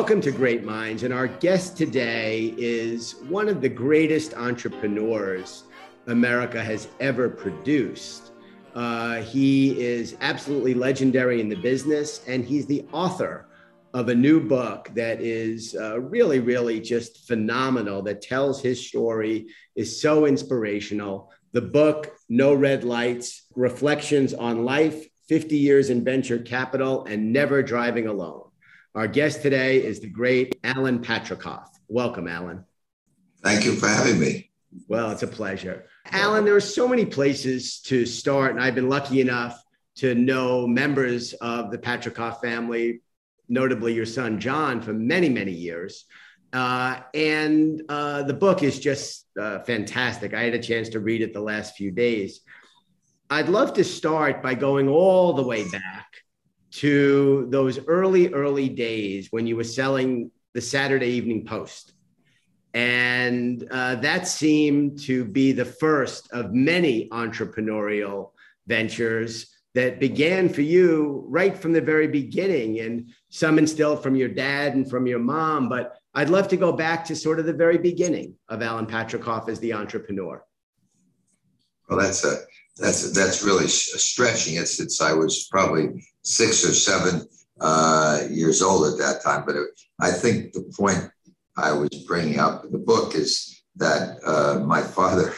Welcome to Great Minds. And our guest today is one of the greatest entrepreneurs America has ever produced. Uh, he is absolutely legendary in the business, and he's the author of a new book that is uh, really, really just phenomenal, that tells his story, is so inspirational. The book, No Red Lights Reflections on Life, 50 Years in Venture Capital, and Never Driving Alone. Our guest today is the great Alan Patricof. Welcome, Alan. Thank you for having me. Well, it's a pleasure. Alan, there are so many places to start, and I've been lucky enough to know members of the Patricof family, notably your son John, for many, many years. Uh, and uh, the book is just uh, fantastic. I had a chance to read it the last few days. I'd love to start by going all the way back to those early, early days when you were selling the Saturday Evening Post. And uh, that seemed to be the first of many entrepreneurial ventures that began for you right from the very beginning and some instilled from your dad and from your mom. But I'd love to go back to sort of the very beginning of Alan Patricof as the entrepreneur. Well, that's a that's that's really stretching it since I was probably six or seven uh, years old at that time. But it, I think the point I was bringing up in the book is that uh, my father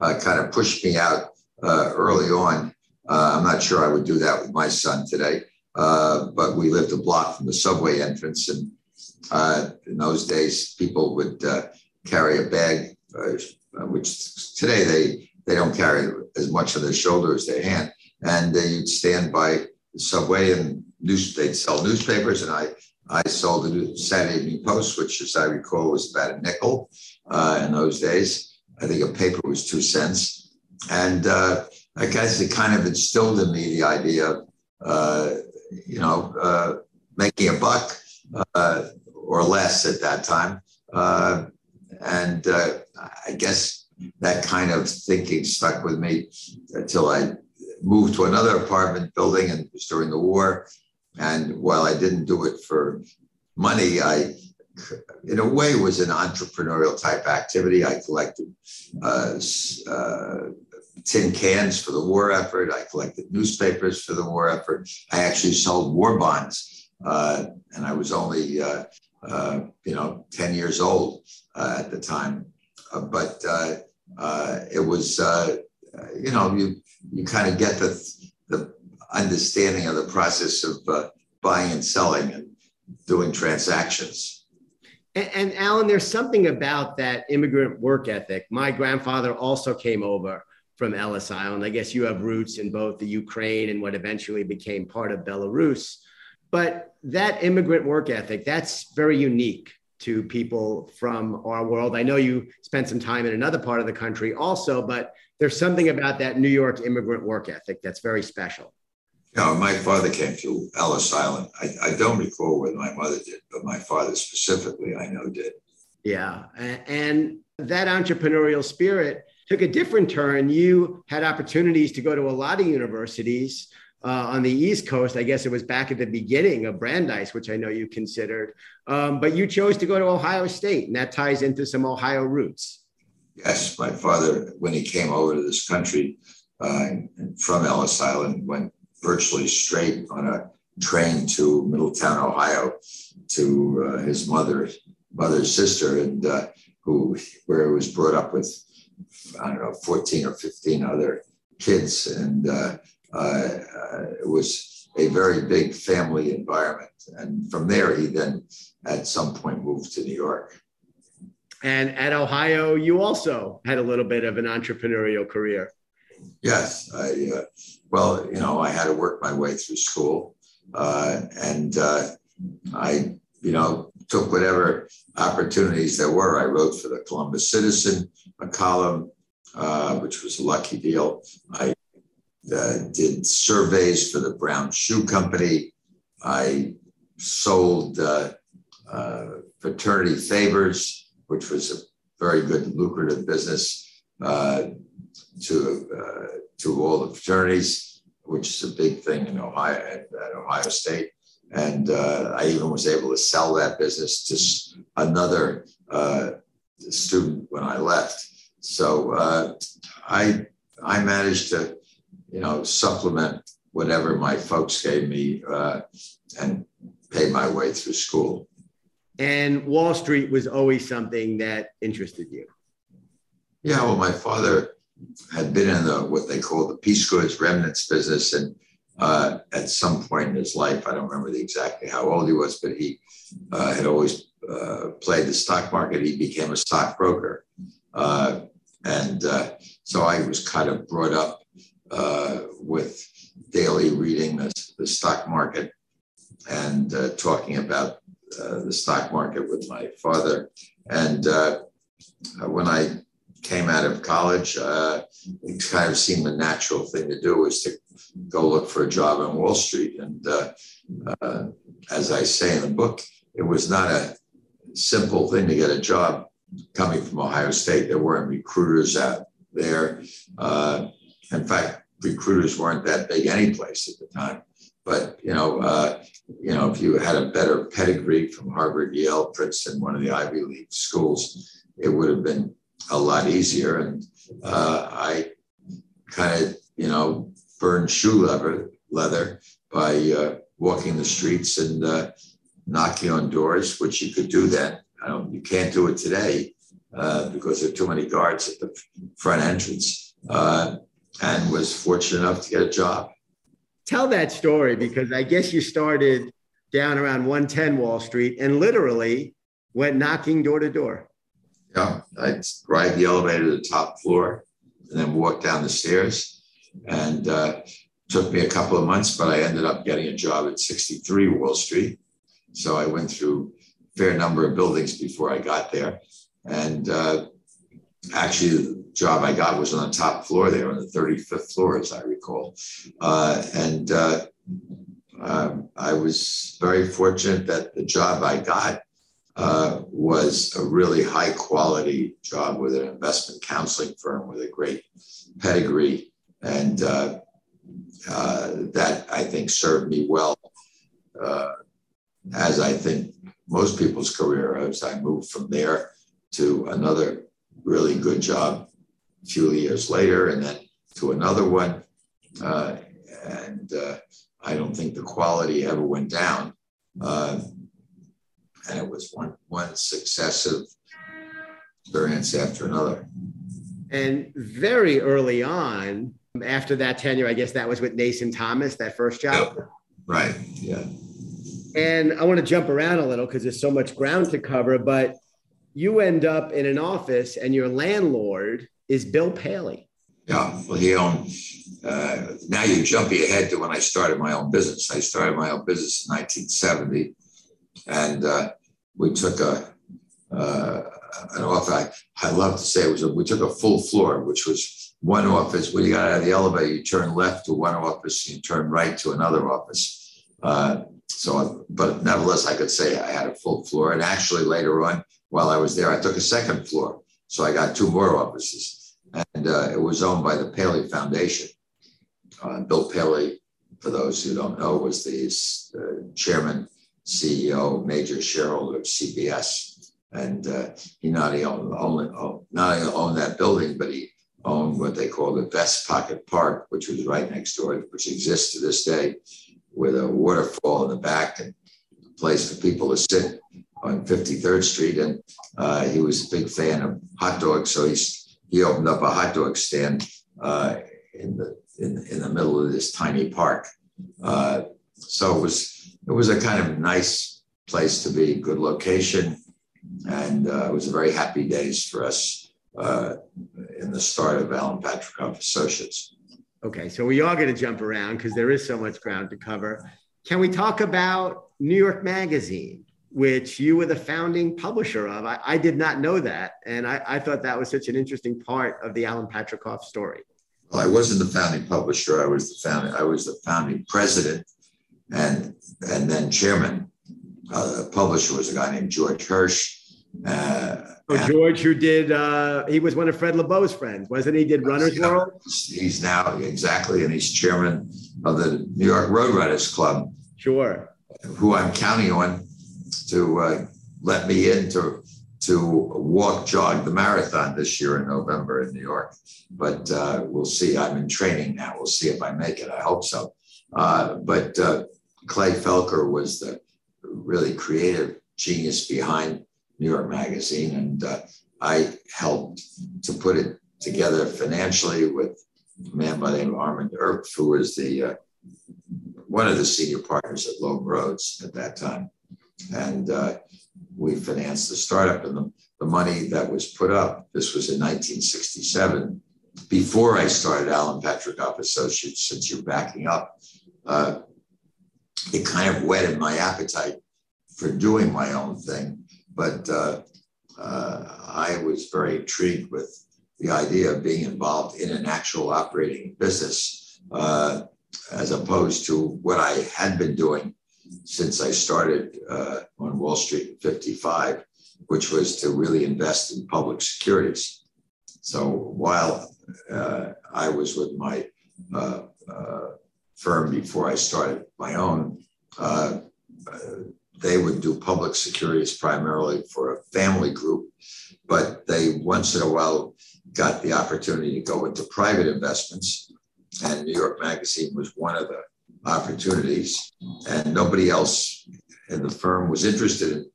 uh, kind of pushed me out uh, early on. Uh, I'm not sure I would do that with my son today, uh, but we lived a block from the subway entrance, and in those days, people would carry a bag, which today they they don't carry as much on their shoulder as their hand. And you'd stand by the subway and news, they'd sell newspapers. And I, I sold the Saturday Evening Post, which, as I recall, was about a nickel uh, in those days. I think a paper was two cents. And uh, I guess it kind of instilled in me the idea of, uh, you know, uh, making a buck uh, or less at that time. Uh, and I guess that kind of thinking stuck with me until I moved to another apartment building and it was during the war. And while I didn't do it for money, I, in a way, was an entrepreneurial type activity. I collected uh, uh, tin cans for the war effort. I collected newspapers for the war effort. I actually sold war bonds, uh, and I was only, uh, uh, you know, ten years old uh, at the time. but uh, it was, uh, you know, you you kind of get the the understanding of the process of uh, buying and selling and doing transactions. And, and Alan, there's something about that immigrant work ethic. My grandfather also came over from Ellis Island. I guess you have roots in both the Ukraine and what eventually became part of Belarus. But that immigrant work ethic, that's very unique to people from our world. I know you spent some time in another part of the country also, but there's something about that New York immigrant work ethic that's very special. You my father came to Ellis Island. I, I don't recall whether my mother did, but my father specifically, I know did. Yeah. And that entrepreneurial spirit took a different turn. You had opportunities to go to a lot of universities uh, on the East Coast. I guess it was back at the beginning of Brandeis, which I know you considered. Um, but you chose to go to Ohio State, and that ties into some Ohio roots. Yes, my father, when he came over to this country uh, from Ellis Island, went virtually straight on a train to Middletown, Ohio, to uh, his mother, mother's sister, and uh, who where he was brought up with I don't know 14 or 15 other kids, and uh, it was a very big family environment. And from there, he then at some point moved to New York. And at Ohio, you also had a little bit of an entrepreneurial career. Yes. I, uh, well, you know, I had to work my way through school. Uh, and uh, I, you know, took whatever opportunities there were. I wrote for the Columbus Citizen, a column, uh, which was a lucky deal. I uh, did surveys for the Brown Shoe Company. I sold uh, uh, fraternity favors, which was a very good, lucrative business uh, to uh, to all the fraternities, which is a big thing in Ohio at, at Ohio State. and uh, I even was able to sell that business to another student when I left. So I I managed to, you know, supplement whatever my folks gave me uh, and pay my way through school. And Wall Street was always something that interested you. Yeah, well, my father had been in the what they call the piece goods remnants business, and uh, at some point in his life, I don't remember the exactly how old he was, but he uh, had always uh, played the stock market. He became a stockbroker, uh, and uh, so I was kind of brought up uh, with daily reading the, the stock market and talking about the stock market with my father. And when I came out of college, uh, it kind of seemed the natural thing to do was to go look for a job on Wall Street. And uh, uh, as I say in the book, it was not a simple thing to get a job coming from Ohio State. There weren't recruiters out there. Uh, in fact, recruiters weren't that big any place at the time. But you know, uh, you know, if you had a better pedigree from Harvard, Yale, Princeton, one of the Ivy League schools, it would have been a lot easier. And uh, I kind of, you know, burned shoe leather, leather by uh, walking the streets and uh, knocking on doors, which you could do then. You can't do it today uh, because there are too many guards at the front entrance. Uh, and was fortunate enough to get a job. Tell that story because I guess you started down around 110 Wall Street and literally went knocking door to door. Yeah, I'd ride the elevator to the top floor and then walk down the stairs. And uh, took me a couple of months, but I ended up getting a job at 63 Wall Street. So I went through a fair number of buildings before I got there. And uh, actually, job I got was on the top floor there, on the 35th floor, as I recall. Uh, and uh, um, I was very fortunate that the job I got uh, was a really high quality job with an investment counseling firm with a great pedigree. And uh, uh, that I think served me well, uh, as I think most people's career as I moved from there to another really good job a few years later, and then to another one. Uh, and I don't think the quality ever went down and it was one one successive experience after another. And very early on, after that tenure, I guess that was with Nason Thomas, that first job. Yep. Right. Yeah. And I want to jump around a little because there's so much ground to cover, but you end up in an office and your landlord is Bill Paley. Yeah. Well, he owned, uh, now you're jumping ahead to when I started my own business. I started my own business in 1970 and uh, we took a uh, an office. I, I love to say it was a, we took a full floor, which was one office. When you got out of the elevator, you turn left to one office, you turn right to another office. Uh, so, but nevertheless, I could say I had a full floor. And actually, later on, while I was there, I took a second floor, so I got two more offices, and uh, it was owned by the Paley Foundation. Uh, Bill Paley, for those who don't know, was the uh, chairman CEO, major shareholder of CBS. And uh, he not only owned, not only owned that building, but he owned what they call the Vest Pocket Park, which was right next door, which exists to this day, with a waterfall in the back and a place for people to sit on 53rd Street. And uh, he was a big fan of hot dogs, so he's, he opened up a hot dog stand uh, in the in, in the middle of this tiny park. Uh, so it was it was a kind of nice place to be, good location, and uh, it was a very happy days for us uh, in the start of Alan Patricof Associates. Okay, so we are going to jump around because there is so much ground to cover. Can we talk about New York Magazine, which you were the founding publisher of? I, I did not know that, and I, I, thought that was such an interesting part of the Alan Patricof story. Well, I wasn't the founding publisher. I was the founding. I was the founding president and and then chairman. Uh, the publisher was a guy named George Hirsch. Uh, oh, George, who did, uh, he was one of Fred Lebow's friends, wasn't he? Did Runner's World? He's now, exactly, and he's chairman of the New York Roadrunners Club. Sure. who I'm counting on to uh, let me in to to walk jog the marathon this year in November in New York. But uh, we'll see. I'm in training now. We'll see if I make it. I hope so. Uh, but uh, Clay Felker was the really creative genius behind New York Magazine, and uh, I helped to put it together financially with a man by the name of Armand Erpf, who was the uh, one of the senior partners at Loeb Rhoades at that time, and uh, we financed the startup. And the, the money that was put up, this was in 1967, before I started Alan Patricof Associates. Since you're backing up, uh, it kind of whetted my appetite for doing my own thing, but. Uh, uh, I was very intrigued with the idea of being involved in an actual operating business uh, as opposed to what I had been doing since I started uh, on Wall Street in 55, which was to really invest in public securities. So while uh, I was with my uh, uh, firm before I started my own, uh, they would do public securities primarily for a family group, but they once in a while got the opportunity to go into private investments. And New York Magazine was one of the opportunities. And nobody else in the firm was interested in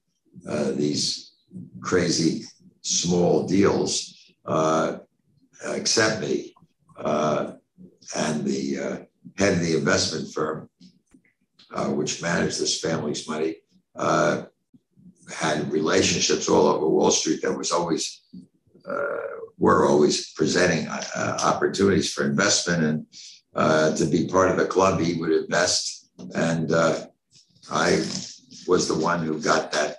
uh, these crazy small deals uh, except me. Uh, and the uh, head of the investment firm, uh, which managed this family's money, uh, had relationships all over Wall Street that was always were always presenting opportunities for investment and uh, to be part of the club he would invest and uh, I was the one who got that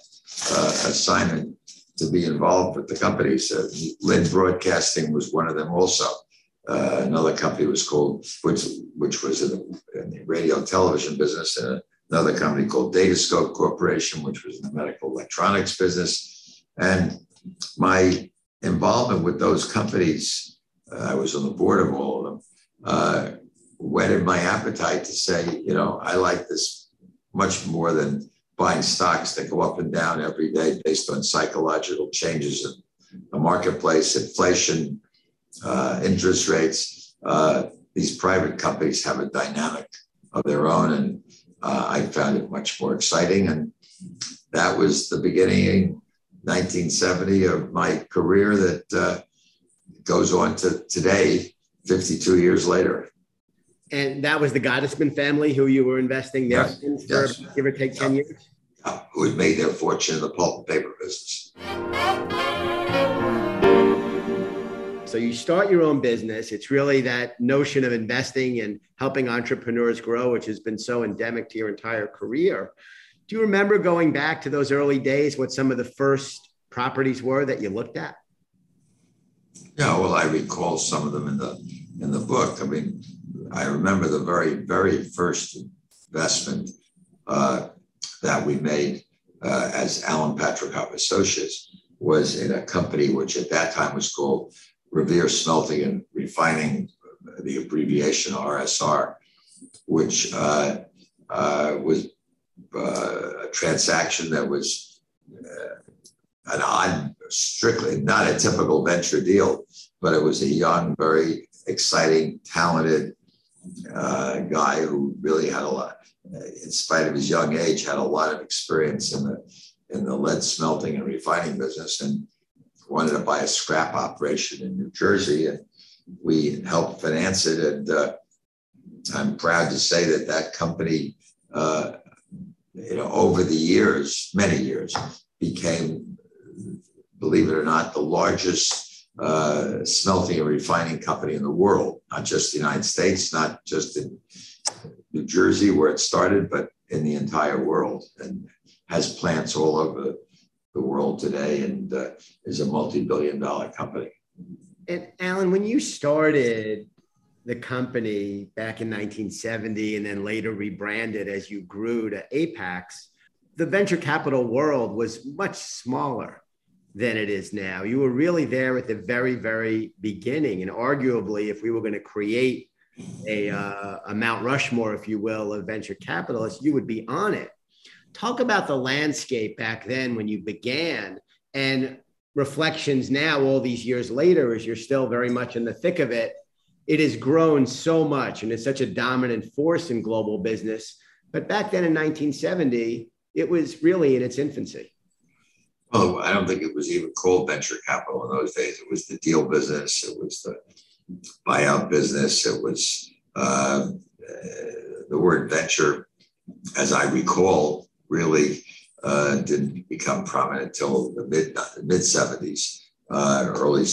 uh, assignment to be involved with the companies. Uh, LIN Broadcasting was one of them also. another company was called, which which was in the, in the radio and television business, and another company called Datascope Corporation, which was in the medical electronics business. And my involvement with those companies, uh, I was on the board of all of them, uh, whetted my appetite to say, you know, I like this much more than buying stocks that go up and down every day based on psychological changes in the marketplace, inflation, uh, interest rates. Uh, these private companies have a dynamic of their own. And uh, I found it much more exciting. And that was the beginning, 1970, of my career that uh, goes on to today, 52 years later. And that was the Gottesman family who you were investing there in for yes. give or take 10 years? who had made their fortune in the pulp and paper business. So you start your own business. It's really that notion of investing and helping entrepreneurs grow, which has been so endemic to your entire career. Do you remember going back to those early days, what some of the first properties were that you looked at? Yeah, well, I recall some of them in the in the book. I mean, I remember the very very first investment uh, that we made uh, as Alan Patricof Associates was in a company which at that time was called Revere Smelting and Refining, the abbreviation RSR, which uh, uh, was uh, a transaction that was uh, an odd, strictly not a typical venture deal, but it was a young, very exciting, talented uh, guy who really had a lot, in spite of his young age, had a lot of experience in the in the lead smelting and refining business. And wanted to buy a scrap operation in New Jersey, and we helped finance it. And uh, I'm proud to say that that company, uh, you know, over the years, many years, became, believe it or not, the largest uh, smelting and refining company in the world, not just the United States, not just in New Jersey where it started, but in the entire world, and has plants all over the world today and uh, is a multi-billion dollar company. And Alan, when you started the company back in 1970 and then later rebranded as you grew to Apax, the venture capital world was much smaller than it is now. You were really there at the very, very beginning. And arguably, if we were going to create a, uh, a Mount Rushmore, if you will, of venture capitalists, you would be on it. Talk about the landscape back then when you began and reflections now, all these years later, as you're still very much in the thick of it. It has grown so much and it's such a dominant force in global business. But back then in 1970, it was really in its infancy. Well, I don't think it was even called venture capital in those days. It was the deal business, it was the buyout business, it was uh, the word venture, as I recall, really uh, didn't become prominent until the mid mid 70s, uh, early,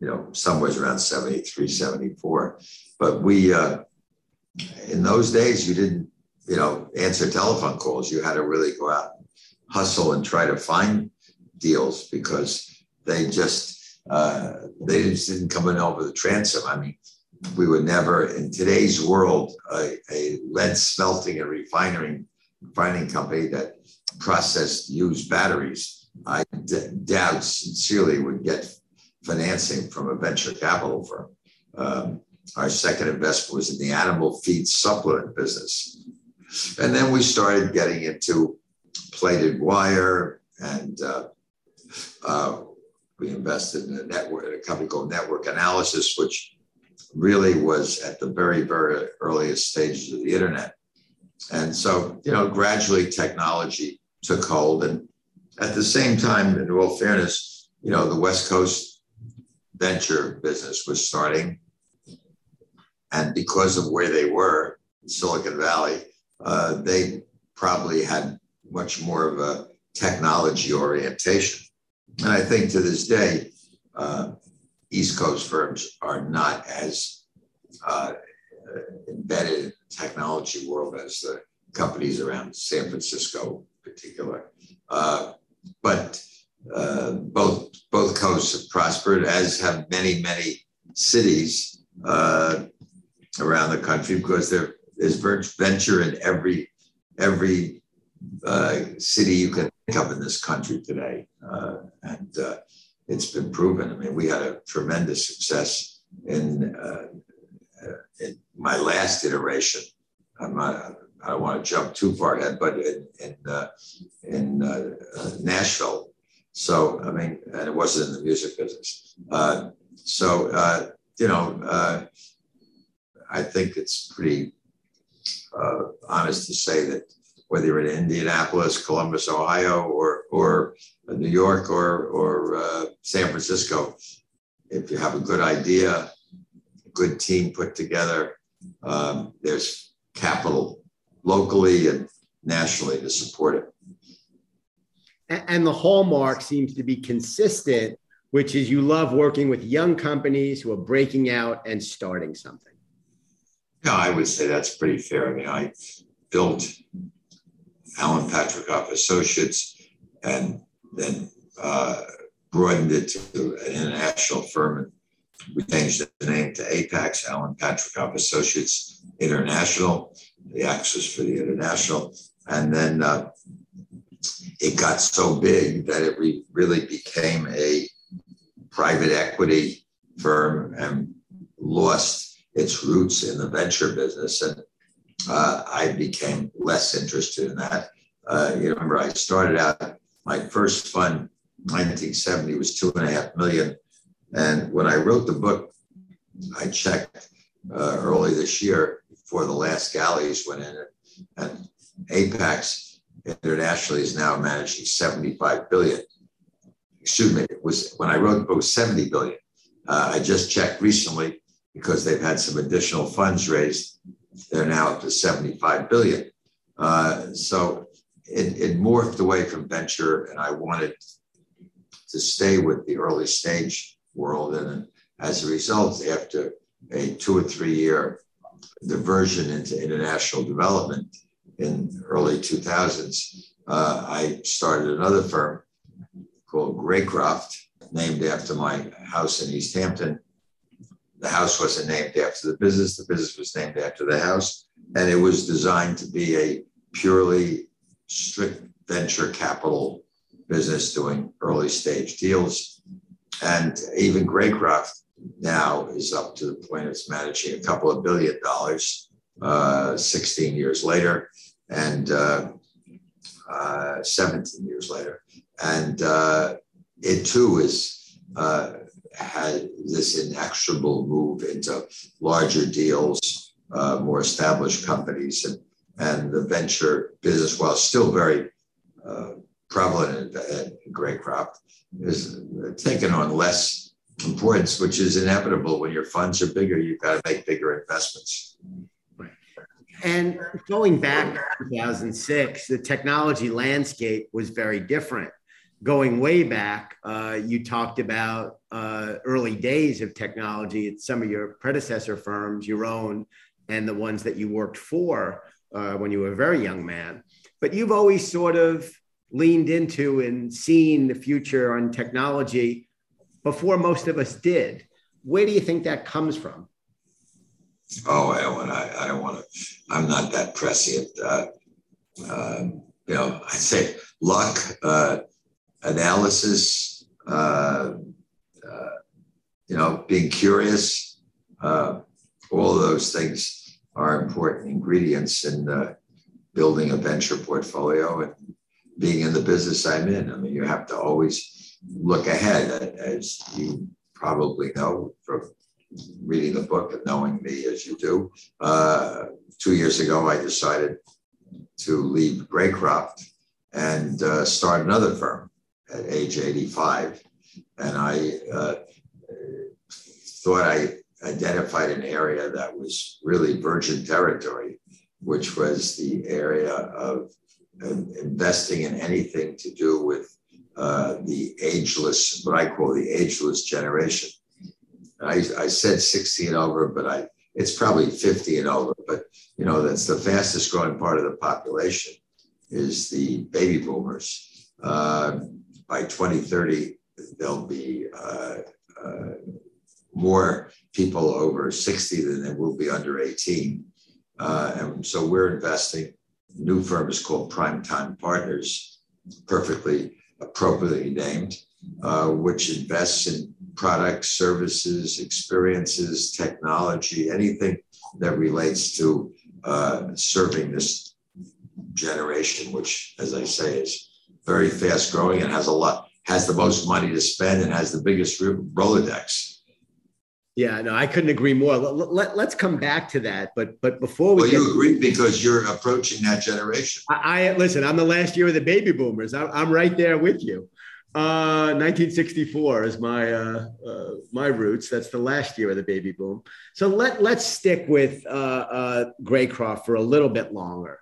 you know, somewhere around 73, 74. But we, uh, in those days, you didn't, you know, answer telephone calls. You had to really go out hustle and try to find deals because they just, uh, they just didn't come in over the transom. I mean, we would never, in today's world, a, a lead smelting and refining refining company that processed used batteries, I d- doubt sincerely would get financing from a venture capital firm. Um, our second investment was in the animal feed supplement business. And then we started getting into plated wire and uh, uh, we invested in a network, in a company called Network Analysis, which really was at the very, very earliest stages of the internet. And so, you know, gradually technology took hold. And at the same time, in all fairness, you know, the West Coast venture business was starting. And because of where they were, Silicon Valley, uh, they probably had much more of a technology orientation. And I think to this day, uh, East Coast firms are not as uh, embedded in the technology world as the companies around San Francisco in particular. Uh, but uh, both both coasts have prospered, as have many many cities uh, around the country, because there is venture in every every uh, city you can think of in this country today, uh, and uh, it's been proven. I mean, we had a tremendous success in in my last iteration. I'm not, I don't want to jump too far ahead, but in in, uh, in uh, uh, Nashville. So I mean, and it wasn't in the music business. Uh, so uh, you know, uh, I think it's pretty honest to say that whether you're in Indianapolis, Columbus, Ohio, or or New York, or or San Francisco, if you have a good idea a good team put together. Um, there's capital locally and nationally to support it. And the hallmark seems to be consistent, which is you love working with young companies who are breaking out and starting something. Yeah, I would say that's pretty fair. I mean, I built Alan Patricof Associates and then uh, broadened it to an international firm and we changed the name to Apax, Alan Patricof Associates International. The was for the international. And then uh, it got so big that it re- really became a private equity firm and lost its roots in the venture business. And uh, I became less interested in that. Uh, you remember, I started out, my first fund, 1970, was two and a half million and when I wrote the book, I checked uh, early this year before the last galleys went in, and Apax internationally is now managing 75 billion. Excuse me, it was when I wrote the book 70 billion. Uh, I just checked recently because they've had some additional funds raised. They're now up to 75 billion. Uh, so it, it morphed away from venture, and I wanted to stay with the early stage world. And as a result, after a two or three year diversion into international development in early 2000s, uh, I started another firm called Greycroft, named after my house in East Hampton. The house wasn't named after the business, the business was named after the house. And it was designed to be a purely strict venture capital business doing early stage deals and even Greycroft now is up to the point it's managing a couple of billion dollars uh, 16 years later. And uh, uh, 17 years later. And uh, it too is uh, had this inexorable move into larger deals, uh, more established companies, and, and the venture business, while still very uh, prevalent at, Greycroft, is taken on less importance, which is inevitable when your funds are bigger. You've got to make bigger investments. And going back to 2006, the technology landscape was very different. Going way back, uh, you talked about uh, early days of technology at some of your predecessor firms, your own, and the ones that you worked for uh, when you were a very young man. But you've always sort of leaned into and seen the future on technology before most of us did. Where do you think that comes from? Oh, Alan, I, I don't want to, I'm not that prescient. Uh, uh, you know, I say luck, uh, analysis, uh, uh, you know, being curious, uh, all those things are important ingredients in building a venture portfolio and being in the business I'm in. I mean, you have to always look ahead, as you probably know from reading the book and knowing me as you do. Uh, two years ago, I decided to leave Greycroft and uh, start another firm at age 85. And I uh, thought I identified an area that was really virgin territory, which was the area of investing in anything to do with uh, the ageless, what I call the ageless generation. I, I said 60 and over, but I it's probably 50 and over. But you know, that's the fastest growing part of the population is the baby boomers. Uh, by 2030, there'll be uh, uh, more people over 60 than there will be under 18. Uh, and so we're investing. New firm is called Prime Time Partners, perfectly appropriately named, uh, which invests in products, services, experiences, technology, anything that relates to uh, serving this generation, which, as I say, is very fast growing and has a lot, has the most money to spend and has the biggest Rolodex. Yeah, no, I couldn't agree more. Let, us come back to that, but but before we well, you agree because you're approaching that generation. I, I, listen. I'm the last year of the baby boomers. I'm, I'm right there with you. 1964 uh, is my uh, uh, my roots. That's the last year of the baby boom. So let let's stick with uh, uh, Greycroft for a little bit longer,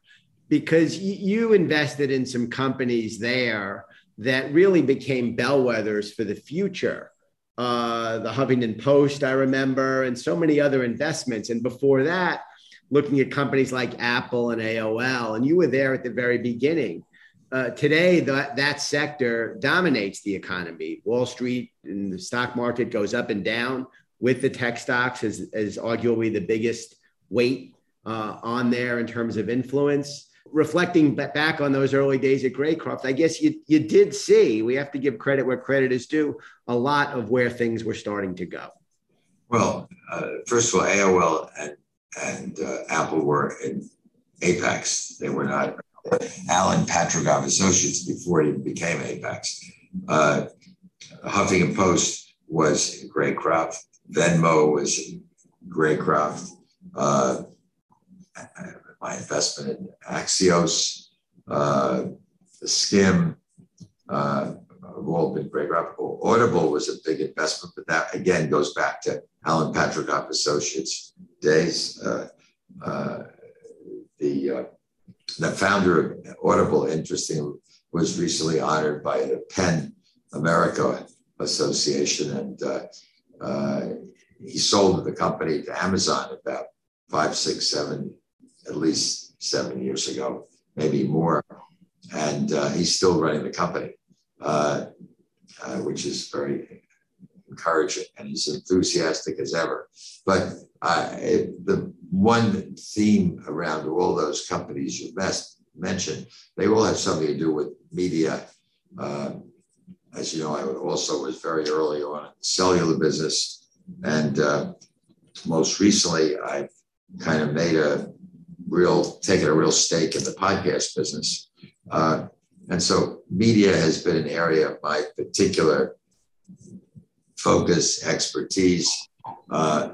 because you invested in some companies there that really became bellwethers for the future. Uh, the Huffington Post, I remember, and so many other investments. And before that, looking at companies like Apple and AOL, and you were there at the very beginning uh, today that that sector dominates the economy. Wall Street and the stock market goes up and down with the tech stocks as, as arguably the biggest weight uh, on there in terms of influence. Reflecting back on those early days at Greycroft, I guess you, you did see, we have to give credit where credit is due, a lot of where things were starting to go. Well, uh, first of all, AOL and, and uh, Apple were in Apax. They were not Alan Patricof Associates before he became Apax. Uh, Huffington Post was Greycroft. Venmo was Greycroft. Uh, my investment in Axios, uh, Skimm, uh, have all been Greycroft. Audible was a big investment, but that again goes back to Alan Patricof Associates days. Uh, uh, the uh, the founder of Audible, interesting, was recently honored by the PEN America Association, and uh, uh, he sold the company to Amazon about five, six, seven, at least seven years ago, maybe more, and uh, he's still running the company, uh, uh, which is very encouraging, and he's enthusiastic as ever. But uh, it, the one theme around all those companies you mentioned, they all have something to do with media. Uh, as you know, I also was very early on in the cellular business. And uh, most recently, I've kind of made a real, taken a real stake in the podcast business. Uh, and so media has been an area of my particular focus, expertise. Uh,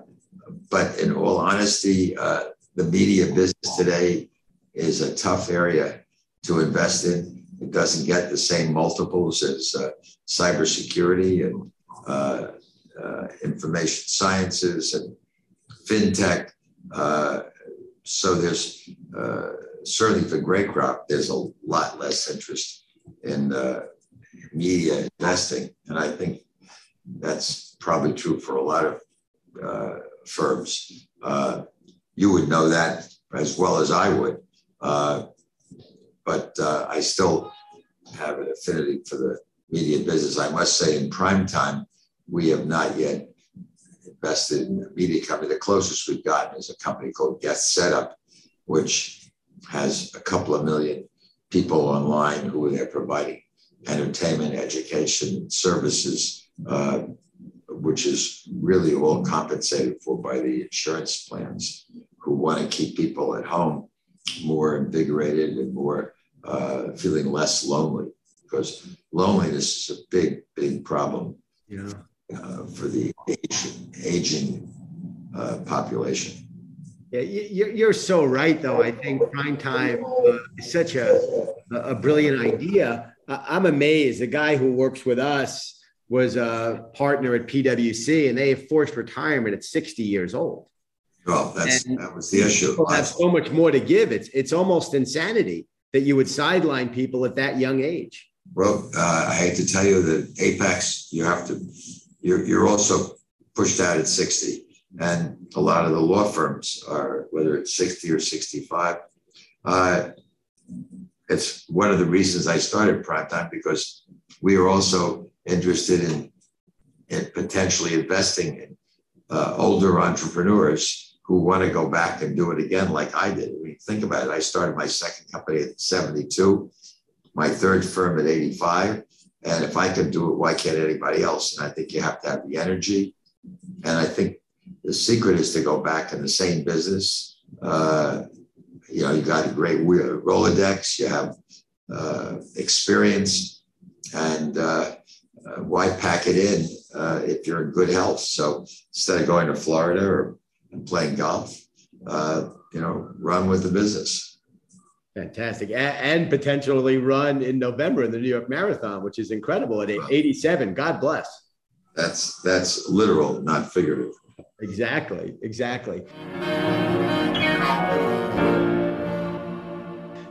but in all honesty, uh, the media business today is a tough area to invest in. It doesn't get the same multiples as uh, cybersecurity and uh, uh, information sciences and fintech. So there's uh, certainly for Greycroft, there's a lot less interest in uh, media investing, and I think that's probably true for a lot of uh, firms. Uh, you would know that as well as I would, uh, but uh, I still have an affinity for the media business. I must say, in prime time, we have not yet invested in a media company. The closest we've gotten is a company called Get Setup, which has a couple of million people online who are providing entertainment, education, services, uh, which is really all compensated for by the insurance plans who want to keep people at home more invigorated and more uh, feeling less lonely because loneliness is a big, big problem yeah. Uh, for the aging, aging uh, population. Yeah, you're so right, though. I think prime time uh, is such a, a brilliant idea. I'm amazed. The guy who works with us was a partner at PwC, and they have forced retirement at 60 years old. Well, that's and that was the issue. People have so much more to give. It's it's almost insanity that you would sideline people at that young age. Well, uh, I hate to tell you that Apax, you have to, you're, you're also pushed out at 60. And a lot of the law firms are, whether it's 60 or 65. Uh, it's one of the reasons I started Primetime because we are also interested in, in potentially investing in uh, older entrepreneurs who want to go back and do it again like I did. I mean, think about it. I started my second company at 72 my third firm at 85. And if I can do it, why can't anybody else? And I think you have to have the energy. And I think the secret is to go back in the same business. Uh, you know, you got a great Rolodex, you have uh, experience, and uh, uh why pack it in uh, if you're in good health? So instead of going to Florida or playing golf, uh, you know, run with the business. Fantastic. And potentially run in November in the New York Marathon, which is incredible at 87. God bless. That's that's literal, not figurative. Exactly. Exactly.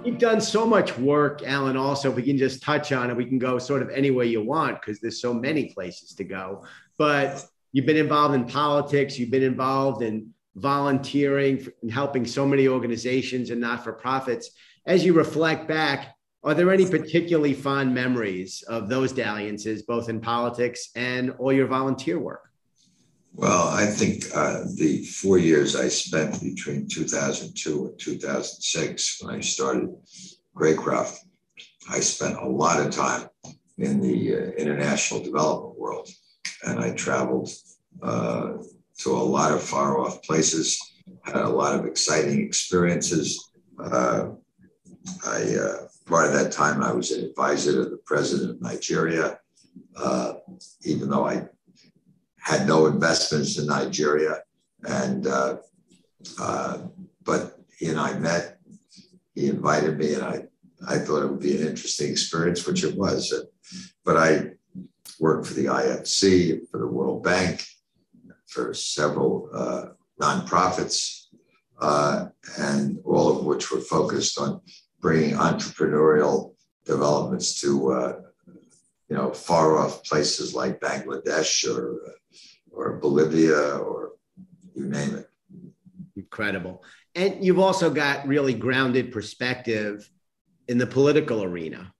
You've done so much work, Alan. Also, if we can just touch on it, we can go sort of anywhere you want because there's so many places to go. But you've been involved in politics, you've been involved in volunteering and helping so many organizations and not for profits as you reflect back, are there any particularly fond memories of those dalliances, both in politics and all your volunteer work? Well, I think uh, the four years I spent between 2002 and 2006, when I started Greycroft, I spent a lot of time in the uh, international development world. And I traveled uh, to a lot of far off places, had a lot of exciting experiences. I uh, part of that time I was an advisor to the president of Nigeria, uh, even though I had no investments in Nigeria. And uh, uh, but he and I met. He invited me, and I I thought it would be an interesting experience, which it was. But I worked for the IFC, for the World Bank, for several uh, nonprofits, uh, and all of which were focused on bringing entrepreneurial developments to uh, you know far off places like Bangladesh or or Bolivia or you name it. Incredible, and you've also got really grounded perspective in the political arena.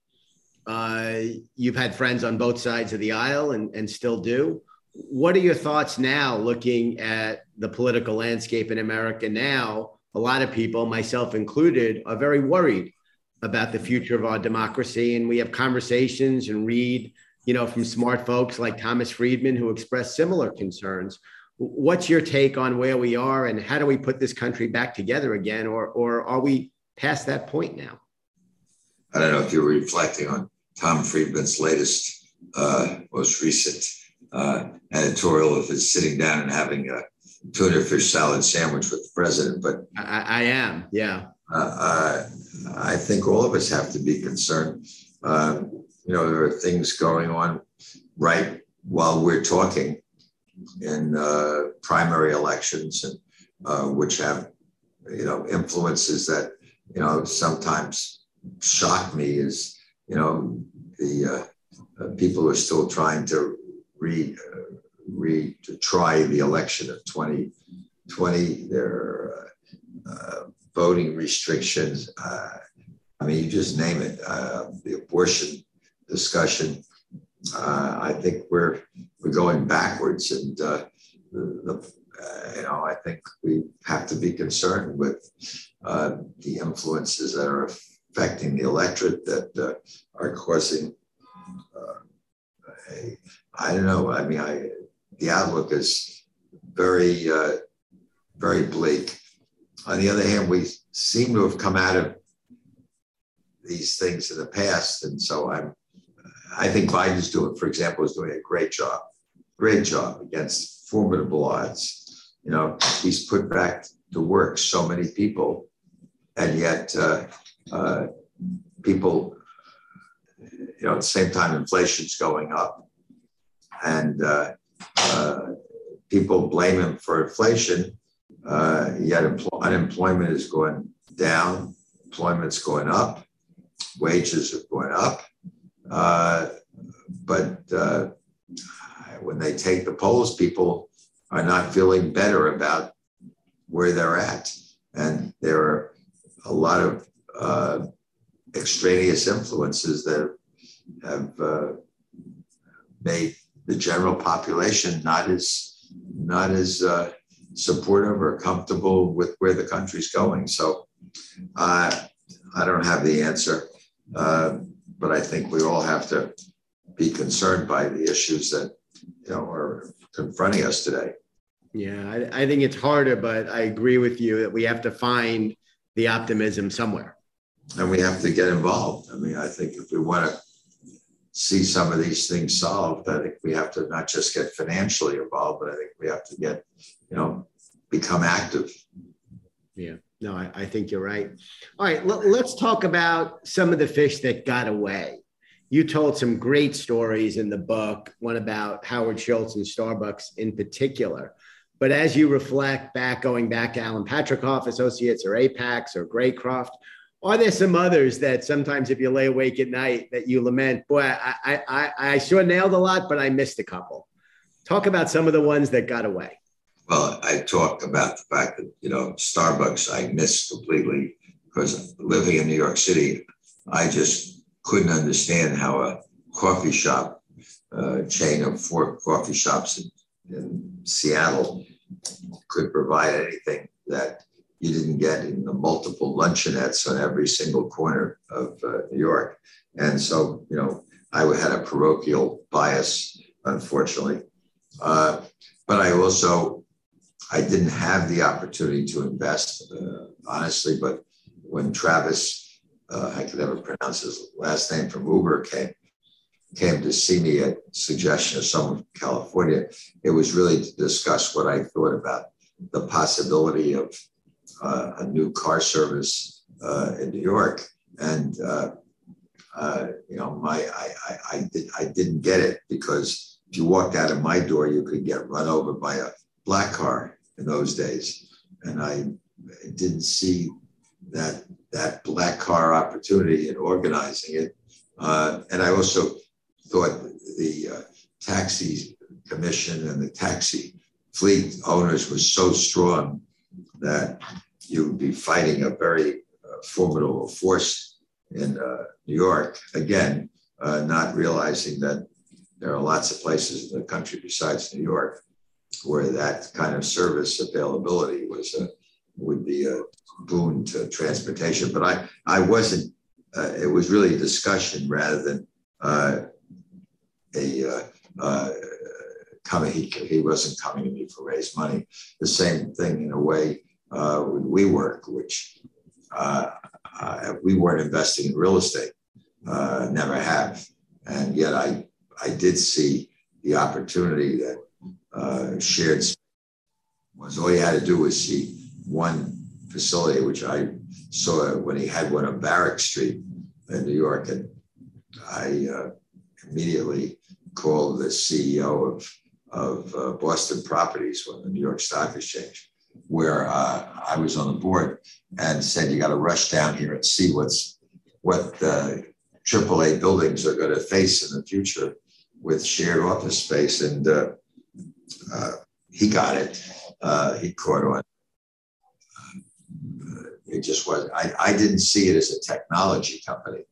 Uh, you've had friends on both sides of the aisle and, and still do. What are your thoughts now looking at the political landscape in America now? A lot of people, myself included, are very worried about the future of our democracy. And we have conversations and read, you know, from smart folks like Thomas Friedman who express similar concerns. What's your take on where we are and how do we put this country back together again? Or, or are we past that point now? I don't know if you're reflecting on Tom Friedman's latest, uh, most recent uh, editorial of his sitting down and having a tuna fish salad sandwich with the president. But I, I am, yeah. Uh, I think all of us have to be concerned. Uh, you know, there are things going on right while we're talking in uh, primary elections, and uh, which have you know influences that you know sometimes shock me. Is you know the uh, people are still trying to re re to try the election of 2020. There are voting restrictions. Uh, I mean, you just name it. Uh, the abortion discussion. Uh, I think we're we're going backwards, and uh, the, the uh, you know I think we have to be concerned with uh, the influences that are affecting the electorate that are causing. A, I don't know. I mean, I the outlook is very very bleak. On the other hand, we seem to have come out of these things in the past. And so I'm, I think Biden's doing, for example, is doing a great job, great job against formidable odds. You know, he's put back to work so many people, and yet uh, uh, people, you know, at the same time, inflation's going up, and uh, uh people blame him for inflation uh, yet empl- unemployment is going down, employment's going up, wages are going up. Uh, but uh, when they take the polls, people are not feeling better about where they're at. And there are a lot of uh, extraneous influences that have made the general population not as not as uh, supportive or comfortable with where the country's going. So uh, I don't have the answer, uh, but I think we all have to be concerned by the issues that you know are confronting us today. Yeah, I, I think it's harder, but I agree with you that we have to find the optimism somewhere. And we have to get involved. I mean, I think if we want to see some of these things solved, I think we have to not just get financially involved, but I think we have to get, you know, become active. Yeah, no, I, I think you're right. All right, l- let's talk about some of the fish that got away. You told some great stories in the book, one about Howard Schultz and Starbucks in particular. But as you reflect back, going back to Alan Patricof Associates or Apax or Greycroft, are there some others that sometimes if you lay awake at night that you lament boy i i i sure nailed a lot but i missed a couple. Talk about some of the ones that got away. Well i talked about the fact that you know starbucks i missed completely because living in new york city i just couldn't understand how a coffee shop uh, chain of four coffee shops in, in seattle could provide anything that you didn't get in the multiple luncheonettes on every single corner of uh, New York. And so, you know, I had a parochial bias, unfortunately. Uh, but I also, I didn't have the opportunity to invest, uh, honestly. But when Travis, uh, I could never pronounce his last name from Uber, came came to see me at suggestion of someone from California, it was really to discuss what I thought about the possibility of uh, a new car service uh, in New York, and uh, uh, you know, my I, I, I, did, I didn't get it because if you walked out of my door, you could get run over by a black car in those days, and I didn't see that that black car opportunity in organizing it, uh, and I also thought the taxi commission and the taxi fleet owners were so strong that you would be fighting a very uh, formidable force in uh, New York. Again, uh, not realizing that there are lots of places in the country besides New York where that kind of service availability was a, would be a boon to transportation. But I, I wasn't, uh, it was really a discussion rather than uh, a uh, coming, he, he wasn't coming to me for raise money. The same thing in a way uh, WeWork, which uh, uh, we weren't investing in real estate. uh, never have. And yet I, I did see the opportunity that uh, shared was all you had to do was see one facility, which I saw when he had one on Barrack Street in New York. And I uh, immediately called the CEO of, of uh, Boston Properties on the New York Stock Exchange, where uh, I was on the board, and said, "You got to rush down here and see what's what the AAA buildings are going to face in the future with shared office space." And uh, uh, he got it. Uh, he caught on. it just was. I, I didn't see it as a technology company.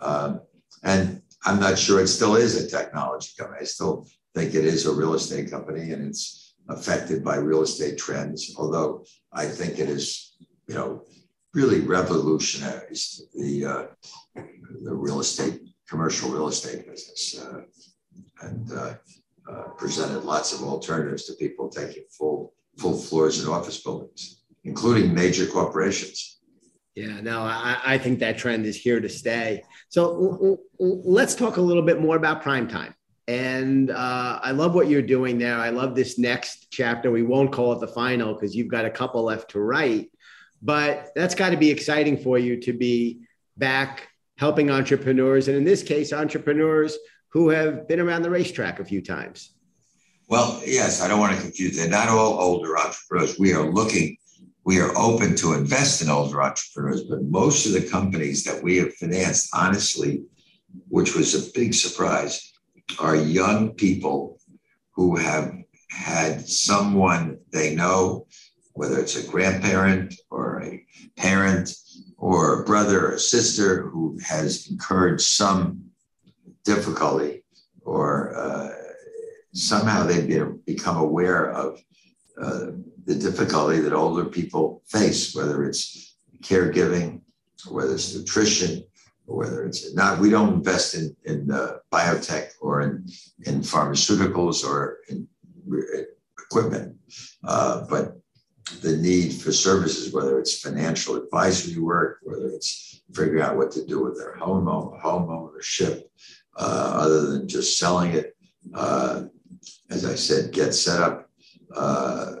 Um, and I'm not sure it still is a technology company. I still think it is a real estate company and it's affected by real estate trends, although I think it is, you know, really revolutionized the, uh, the real estate, commercial real estate business uh, and uh, uh presented lots of alternatives to people taking full, full floors in office buildings, including major corporations. Yeah, no, I, I, think that trend is here to stay. So let's talk a little bit more about prime time. And uh, I love what you're doing there. I love this next chapter. We won't call it the final because you've got a couple left to write, but that's got to be exciting for you to be back helping entrepreneurs. And in this case, entrepreneurs who have been around the racetrack a few times. Well, yes, I don't want to confuse. They're not all older entrepreneurs. We are looking we are open to invest in older entrepreneurs, but most of the companies that we have financed, honestly, which was a big surprise, are young people who have had someone they know, whether it's a grandparent or a parent or a brother or sister who has incurred some difficulty or uh, somehow they've become aware of uh, the difficulty that older people face, whether it's caregiving, whether it's nutrition, whether it's not. We don't invest in, in uh, biotech or in, in pharmaceuticals or in equipment, uh, but the need for services, whether it's financial advisory work, whether it's figuring out what to do with their home, home ownership, uh, other than just selling it. Uh, as I said, GetSetUp uh,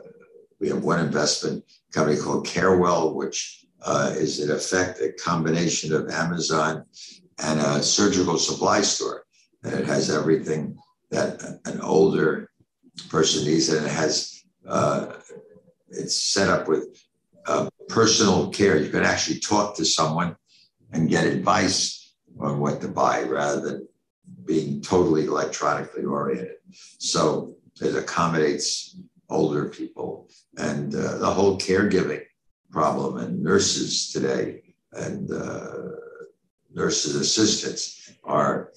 we have one investment company called Carewell, which uh, is in effect a combination of Amazon and a surgical supply store. And it has everything that an older person needs, and it has uh, it's set up with uh, personal care. You can actually talk to someone and get advice on what to buy rather than being totally electronically oriented. So it accommodates older people and uh, the whole caregiving problem and nurses today and uh, nurses assistants are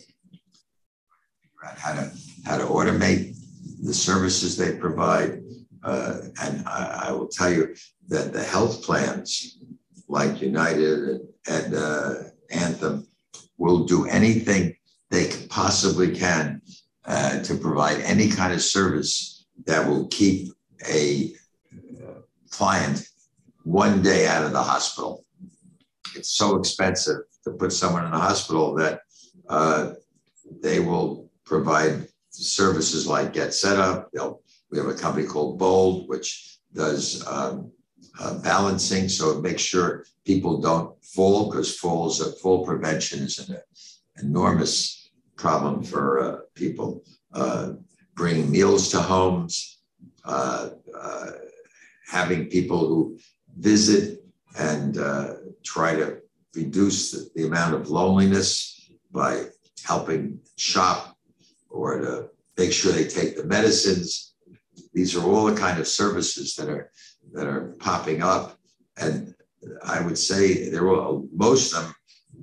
how to how to automate the services they provide. Uh, and I, I, will tell you that the health plans like united and, uh, anthem will do anything they possibly can uh, to provide any kind of service that will keep a client one day out of the hospital. It's so expensive to put someone in a hospital that uh, they will provide services like GetSetUp. They'll, we have a company called Bold, which does um, uh, balancing, so it makes sure people don't fall because falls, uh, fall prevention is an enormous problem for uh, people. Uh, bringing meals to homes, uh, uh, having people who visit and uh, try to reduce the, the, amount of loneliness by helping shop or to make sure they take the medicines. These are all the kind of services that are that are popping up, and I would say they're most of them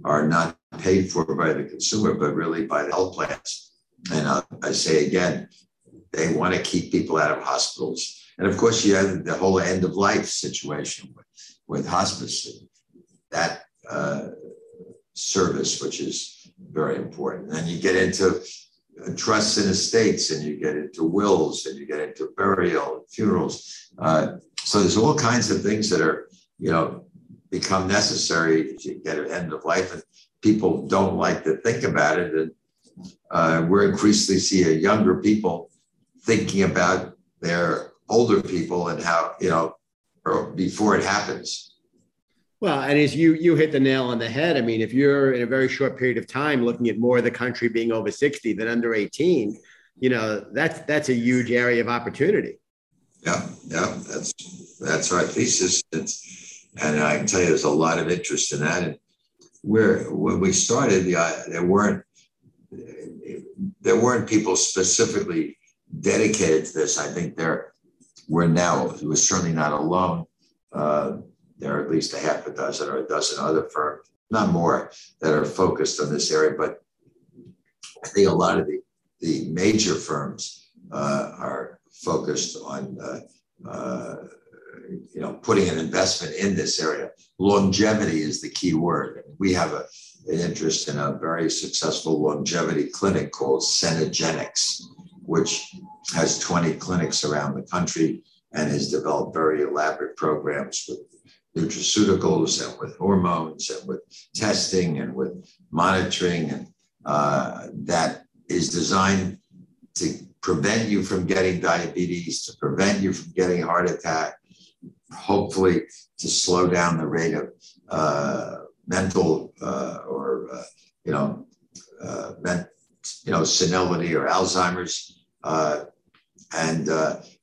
are not paid for by the consumer, but really by the health plans. And uh, I say again, they want to keep people out of hospitals and of course, you have the whole end of life situation with, with hospice, that uh, service, which is very important. And you get into uh, trusts and estates, and you get into wills, and you get into burial and funerals. Uh, so there's all kinds of things that are, you know, become necessary to get an end of life. And people don't like to think about it. And uh, we're increasingly seeing younger people thinking about their older people and how, you know, before it happens. Well, and as you you hit the nail on the head, I mean, if you're in a very short period of time looking at more of the country being over 60 than under 18, you know, that's that's a huge area of opportunity. Yeah, yeah, that's that's our thesis. It's, and I can tell you there's a lot of interest in that. And where when we started, the, uh, there weren't there weren't people specifically dedicated to this. I think there we're now we're certainly not alone. Uh, there are at least a half a dozen or a dozen other firms, not more, that are focused on this area. But I think a lot of the, the major firms uh, are focused on, uh, uh, you know, putting an investment in this area. Longevity is the key word. We have a, an interest in a very successful longevity clinic called Cenegenics, which has 20 clinics around the country and has developed very elaborate programs with nutraceuticals and with hormones and with testing and with monitoring and uh, that is designed to prevent you from getting diabetes, to prevent you from getting heart attack, hopefully to slow down the rate of uh, mental uh, or uh, you know uh, men, you know senility or Alzheimer's, uh, and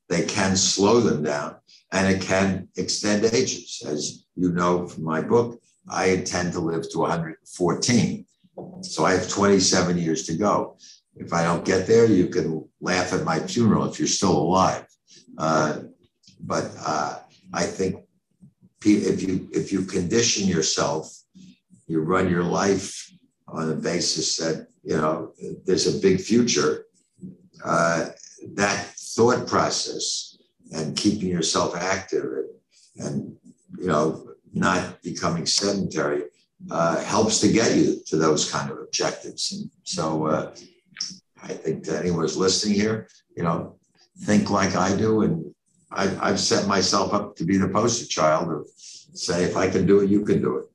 they can slow them down and it can extend ages. As you know from my book, I intend to live to 114. So I have 27 years to go. If I don't get there, you can laugh at my funeral if you're still alive. Uh, but uh, I think if you if you condition yourself, you run your life on the basis that you know there's a big future. Uh, that thought process and keeping yourself active and, and you know not becoming sedentary uh, helps to get you to those kind of objectives. And so uh, I think to anyone who's listening here, you know, think like I do. And I, I've set myself up to be the poster child of say, if I can do it, you can do it.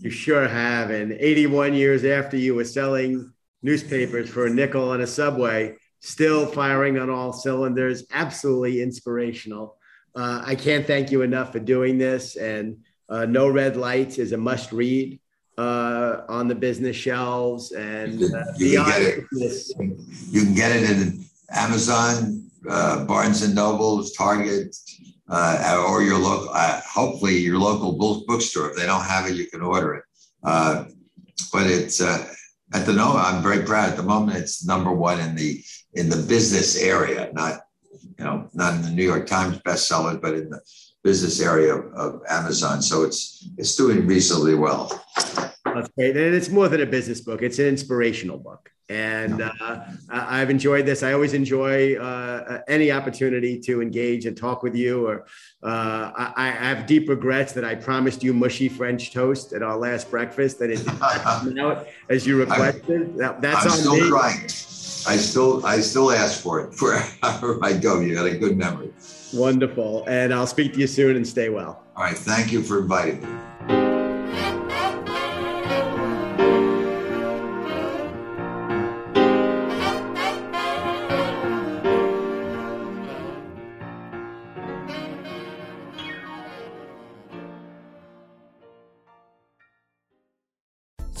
You sure have. And 81 years after you were selling newspapers for a nickel on a subway, still firing on all cylinders. Absolutely inspirational. Uh, I can't thank you enough for doing this. And uh, No Red Lights is a must read uh, on the business shelves. And you, uh, you can get it. This, you can get it in Amazon, uh, Barnes and Nobles, Target, uh, or your local. hopefully, your local bookstore. If they don't have it, you can order it. but it's at the moment, I'm very proud. At the moment, it's number one in the in the business area, not you know, not in the New York Times bestsellers, but in the business area of, of Amazon. So it's it's doing reasonably well. That's great, and it's more than a business book; it's an inspirational book. And uh, I've enjoyed this. I always enjoy uh, any opportunity to engage and talk with you. Or uh, I, I, have deep regrets that I promised you mushy French toast at our last breakfast that it didn't come out as you requested. That, that's I'm on still me. trying. I still I still ask for it wherever I go. You got a good memory. Wonderful, and I'll speak to you soon. And stay well. All right. Thank you for inviting me.